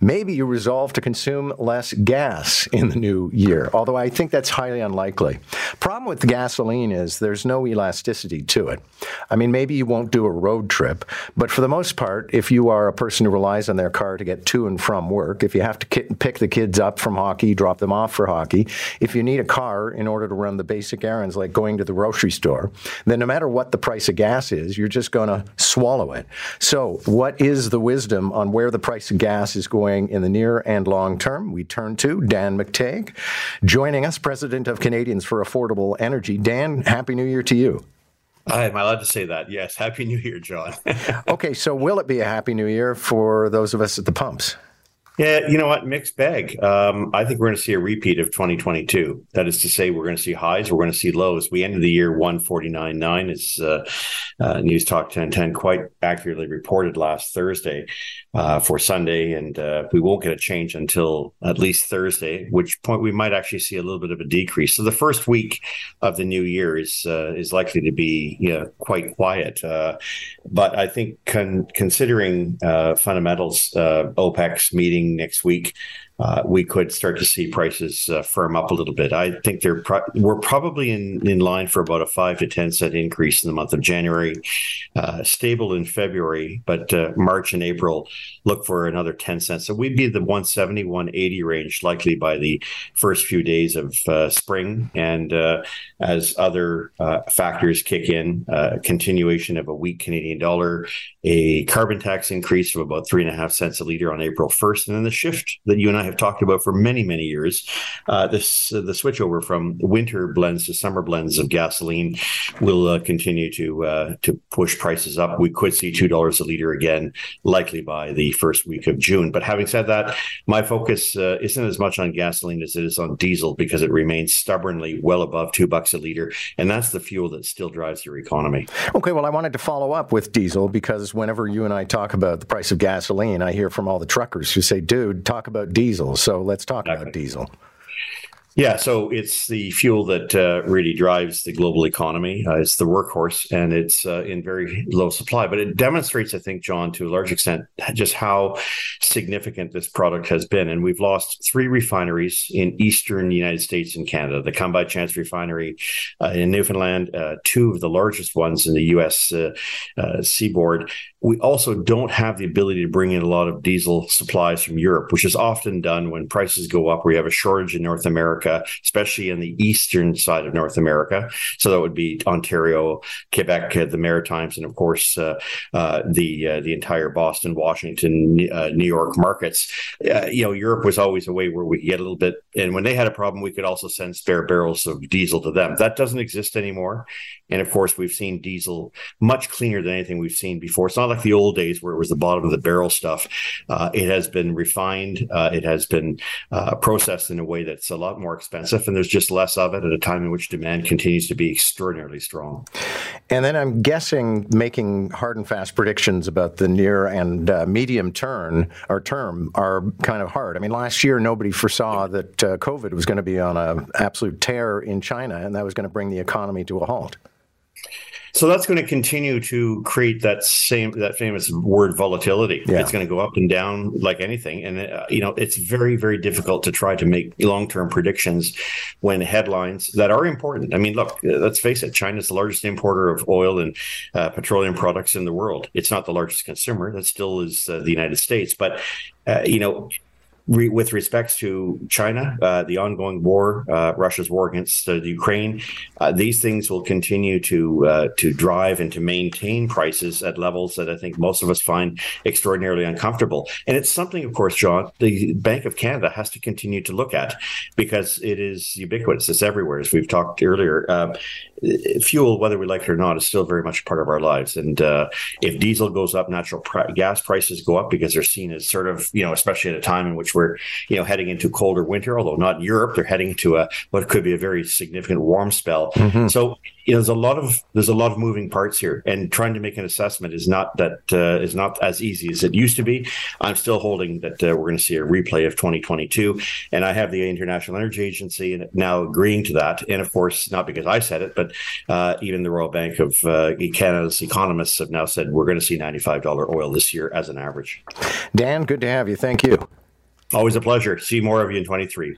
maybe you resolve to consume less gas in the new year, although I think that's highly unlikely. Problem with gasoline is there's no elasticity to it. I mean, maybe you won't do a road trip, but for the most part, if you are a person who relies on their car to get to and from work, if you have to pick the kids up from hockey, drop them off for hockey, if you need a car in order to run the basic errands like going to the grocery store, then no matter what the price of gas is, you're just going to swallow it. So, what is the wisdom on where the price of gas is going in the near and long term? We turn to Dan McTeague, joining us, president of Canadians for Affordable Energy. Dan, Happy New Year to you. Hi, am I allowed to say that? Yes. Happy New Year, John. okay, so will it be a Happy New Year for those of us at the pumps? Yeah, you know what? Mixed bag. Um, I think we're going to see a repeat of 2022. That is to say, we're going to see highs, we're going to see lows. We ended the year 149.9, as uh, uh, News Talk 1010 quite accurately reported last Thursday uh, for Sunday, and uh, we won't get a change until at least Thursday, which point we might actually see a little bit of a decrease. So the first week of the new year is uh, is likely to be you know, quite quiet. Uh, but I think con- considering fundamentals, OPEC's meeting next week uh, we could start to see prices uh, firm up a little bit. I think they're pro- we're probably in, in line for about a five to ten cent increase in the month of January, uh, stable in February, but uh, March and April look for another ten cents. So we'd be the 170, 180 range likely by the first few days of uh, spring, and as other factors kick in, continuation of a weak Canadian dollar, a carbon tax increase of about three and a half cents a liter on April 1st, and then the shift that you and I have talked about for many, many years. Uh, this uh, the switchover from winter blends to summer blends of gasoline will uh, continue to uh, to push prices up. We could see two dollars a liter again, likely by the first week of June. But having said that, my focus uh, isn't as much on gasoline as it is on diesel because it remains stubbornly well above two bucks a liter, and that's the fuel that still drives your economy. Okay, well, I wanted to follow up with diesel because whenever you and I talk about the price of gasoline, I hear from all the truckers who say, "Dude, talk about diesel." Diesel. So let's talk about diesel. Yeah, so it's the fuel that uh, really drives the global economy. Uh, it's the workhorse, and it's uh, in very low supply. But it demonstrates, I think, John, to a large extent, just how significant this product has been. And we've lost three refineries in eastern United States and Canada: the Come By Chance refinery uh, in Newfoundland, uh, two of the largest ones in the U.S. Uh, seaboard, we also don't have the ability to bring in a lot of diesel supplies from Europe, which is often done when prices go up. We have a shortage in North America, especially in the eastern side of North America. So that would be Ontario, Quebec, uh, the Maritimes, and of course uh, uh, the the entire Boston, Washington, New York markets. You know, Europe was always a way where we could get a little bit, and when they had a problem, we could also send spare barrels of diesel to them. That doesn't exist anymore. And of course, we've seen diesel much cleaner than anything we've seen before. It's not like the old days where it was the bottom of the barrel stuff. Uh, it has been refined. Uh, it has been uh, processed in a way that's a lot more expensive, and there's just less of it at a time in which demand continues to be extraordinarily strong. And then I'm guessing making hard and fast predictions about the near and uh, medium term or term are kind of hard. I mean, last year nobody foresaw that uh, COVID was going to be on an absolute tear in China, and that was going to bring the economy to a halt. So that's going to continue to create that same that famous word volatility. Yeah. It's going to go up and down like anything, and uh, you know it's very very difficult to try to make long term predictions when headlines that are important. I mean, look, uh, let's face it, China's the largest importer of oil and uh, petroleum products in the world. It's not the largest consumer. That still is uh, the United States, but uh, you know re- with respects to China, uh, the ongoing war, uh, Russia's war against uh, Ukraine, uh, these things will continue to uh, to drive and to maintain prices at levels that I think most of us find extraordinarily uncomfortable. And it's something, of course, John, the Bank of Canada has to continue to look at because it is ubiquitous. It's everywhere, as we've talked earlier. Uh, fuel, whether we like it or not, is still very much part of our lives. And if diesel goes up, natural pr- gas prices go up because they're seen as sort of, you know, especially at a time in which we're we're you know heading into colder winter, although not in Europe. They're heading to a what could be a very significant warm spell. Mm-hmm. So you know, there's a lot of there's a lot of moving parts here, and trying to make an assessment is not that uh, is not as easy as it used to be. I'm still holding that uh, we're going to see a replay of 2022, and I have the International Energy Agency now agreeing to that. And of course, not because I said it, but uh, even the Royal Bank of uh, Canada's economists have now said we're going to see $95 oil this year as an average. Dan, good to have you. Thank you. Always a pleasure. See more of you in 23.